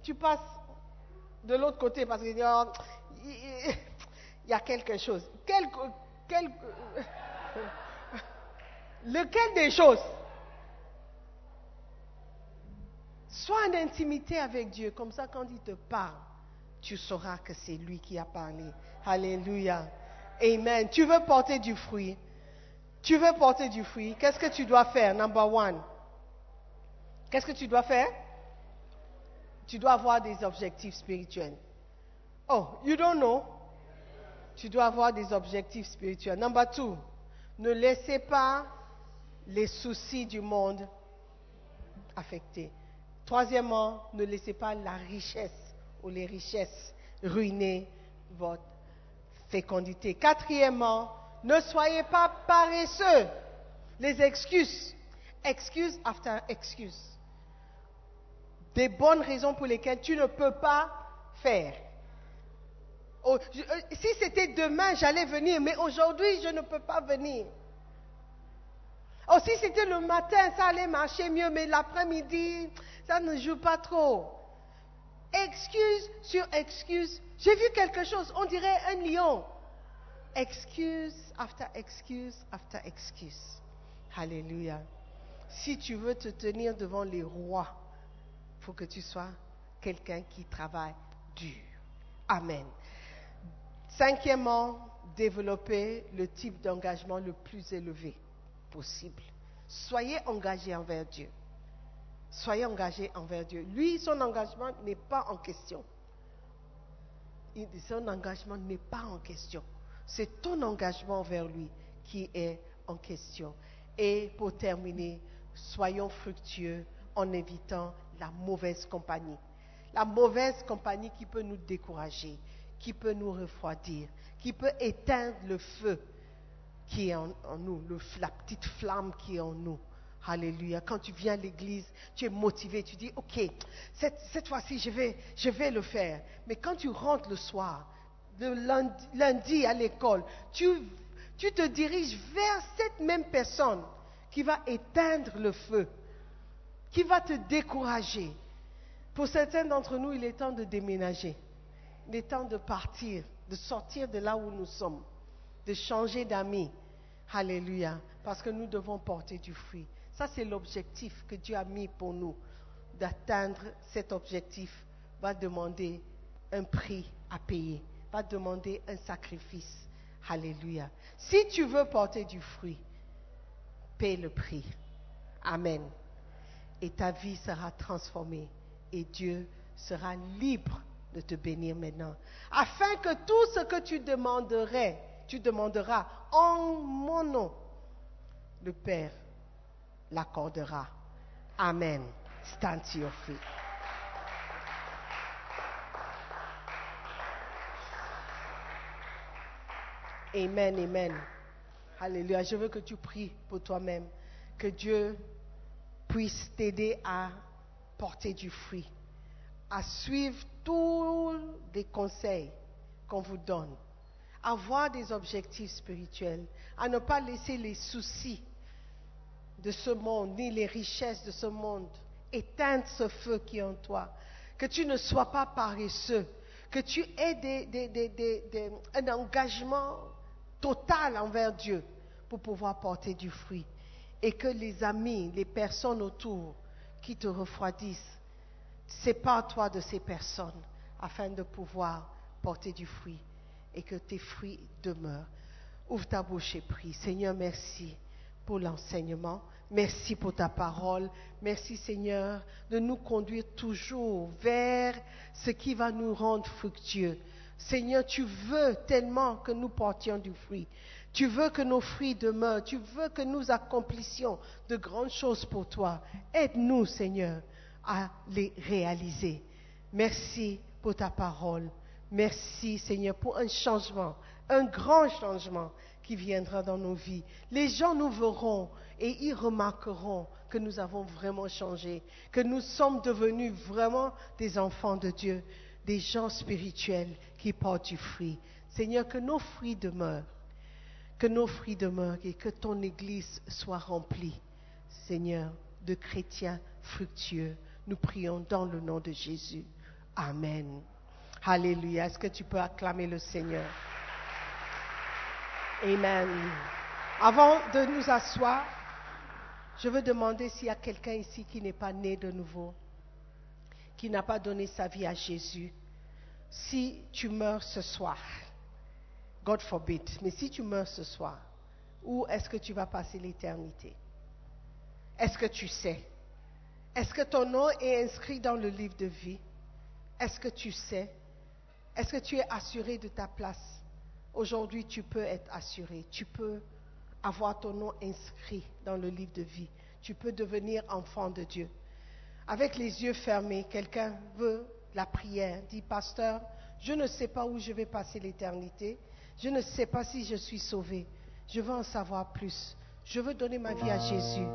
tu passes de l'autre côté parce qu'il oh, y a quelque chose. *laughs* lequel des choses Sois en intimité avec Dieu, comme ça quand il te parle, tu sauras que c'est lui qui a parlé. Alléluia. Amen. Tu veux porter du fruit. Tu veux porter du fruit. Qu'est-ce que tu dois faire? Number one. Qu'est-ce que tu dois faire? Tu dois avoir des objectifs spirituels. Oh, you don't know? Tu dois avoir des objectifs spirituels. Number two. Ne laissez pas les soucis du monde affecter. Troisièmement, ne laissez pas la richesse ou les richesses ruiner votre fécondité. Quatrièmement, ne soyez pas paresseux. Les excuses. Excuses after excuse. Des bonnes raisons pour lesquelles tu ne peux pas faire. Oh, euh, si c'était demain, j'allais venir, mais aujourd'hui, je ne peux pas venir. Oh, si c'était le matin, ça allait marcher mieux, mais l'après-midi, ça ne joue pas trop. Excuse sur excuse. J'ai vu quelque chose, on dirait un lion. Excuse after excuse after excuse. Alléluia. si tu veux te tenir devant les rois, il faut que tu sois quelqu'un qui travaille dur. Amen. Cinquièmement, développer le type d'engagement le plus élevé possible. Soyez engagé envers Dieu. Soyez engagé envers Dieu. Lui, son engagement n'est pas en question. Son engagement n'est pas en question. C'est ton engagement envers lui qui est en question. Et pour terminer, soyons fructueux en évitant la mauvaise compagnie. La mauvaise compagnie qui peut nous décourager, qui peut nous refroidir, qui peut éteindre le feu qui est en, nous, le- la petite flamme qui est en nous. Alléluia. Quand tu viens à l'église, tu es motivé, tu dis, OK, cette, cette fois-ci, je vais, je vais le faire. Mais quand tu rentres le soir, le lundi, lundi à l'école, tu, tu te diriges vers cette même personne qui va éteindre le feu, qui va te décourager. Pour certains d'entre nous, il est temps de déménager. Il est temps de partir, de sortir de là où nous sommes, de changer d'amis. Alléluia. Parce que nous devons porter du fruit. Ça, c'est l'objectif que Dieu a mis pour nous. D'atteindre cet objectif va demander un prix à payer, va demander un sacrifice. Alléluia. Si tu veux porter du fruit, paie le prix. Amen. Et ta vie sera transformée et Dieu sera libre de te bénir maintenant. Afin que tout ce que tu demanderais, tu demanderas en mon nom, le Père l'accordera. Amen. Stand to. Amen, amen. Alléluia. Je veux que tu pries pour toi-même. Que Dieu puisse t'aider à porter du fruit, à suivre tous les conseils qu'on vous donne, avoir des objectifs spirituels, à ne pas laisser les soucis de ce monde, ni les richesses de ce monde éteindre ce feu qui est en toi. Que tu ne sois pas paresseux, que tu aies un engagement total envers Dieu pour pouvoir porter du fruit. Et que les amis, les personnes autour qui te refroidissent, sépare-toi de ces personnes afin de pouvoir porter du fruit et que tes fruits demeurent. Ouvre ta bouche et prie. Seigneur, merci pour l'enseignement. Merci pour ta parole. Merci Seigneur de nous conduire toujours vers ce qui va nous rendre fructueux. Seigneur, tu veux tellement que nous portions du fruit. Tu veux que nos fruits demeurent. Tu veux que nous accomplissions de grandes choses pour toi. Aide-nous, Seigneur, à les réaliser. Merci pour ta parole. Merci, Seigneur, pour un changement, un grand changement qui viendra dans nos vies. Les gens nous verront et ils remarqueront que nous avons vraiment changé, que nous sommes devenus vraiment des enfants de Dieu, des gens spirituels qui portent du fruit. Seigneur, que nos fruits demeurent, que nos fruits demeurent et que ton Église soit remplie, Seigneur, de chrétiens fructueux. Nous prions dans le nom de Jésus. Amen. Alléluia. Est-ce que tu peux acclamer le Seigneur? Amen. Avant de nous asseoir, je veux demander s'il y a quelqu'un ici qui n'est pas né de nouveau, qui n'a pas donné sa vie à Jésus. Si tu meurs ce soir, God forbid, mais si tu meurs ce soir, où est-ce que tu vas passer l'éternité? Est-ce que tu sais? Est-ce que ton nom est inscrit dans le livre de vie? Est-ce que tu sais? Est-ce que tu es assuré de ta place? Aujourd'hui, tu peux être assuré. Tu peux avoir ton nom inscrit dans le livre de vie. Tu peux devenir enfant de Dieu. Avec les yeux fermés, quelqu'un veut la prière. Dit, pasteur, je ne sais pas où je vais passer l'éternité. Je ne sais pas si je suis sauvé. Je veux en savoir plus. Je veux donner ma vie à Jésus.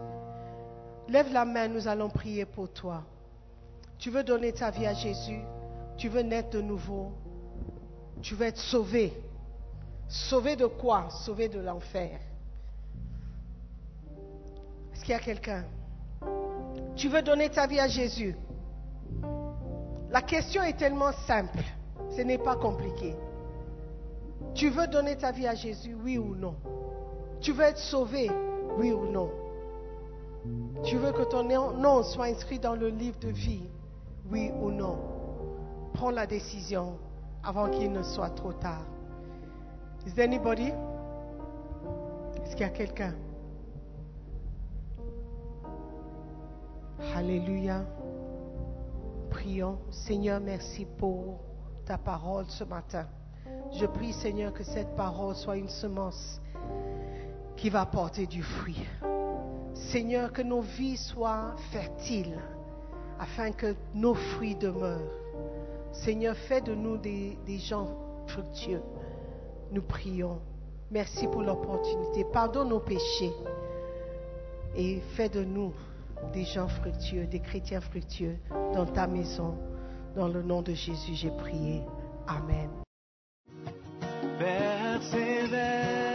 Lève la main, nous allons prier pour toi. Tu veux donner ta vie à Jésus? Tu veux naître de nouveau? Tu veux être sauvé. Sauvé de quoi? Sauvé de l'enfer. Est-ce qu'il y a quelqu'un? Tu veux donner ta vie à Jésus? La question est tellement simple. Ce n'est pas compliqué. Tu veux donner ta vie à Jésus, oui ou non? Tu veux être sauvé, oui ou non? Tu veux que ton nom soit inscrit dans le livre de vie, oui ou non? Prends la décision avant qu'il ne soit trop tard. Is there anybody? Est-ce qu'il y a quelqu'un? Alléluia. Prions. Seigneur, merci pour ta parole ce matin. Je prie, Seigneur, que cette parole soit une semence qui va porter du fruit. Seigneur, que nos vies soient fertiles afin que nos fruits demeurent. Seigneur, fais de nous des, gens fructueux. Nous prions. Merci pour l'opportunité. Pardonne nos péchés et fais de nous des gens fructueux, des chrétiens fructueux dans ta maison. Dans le nom de Jésus, j'ai prié. Amen.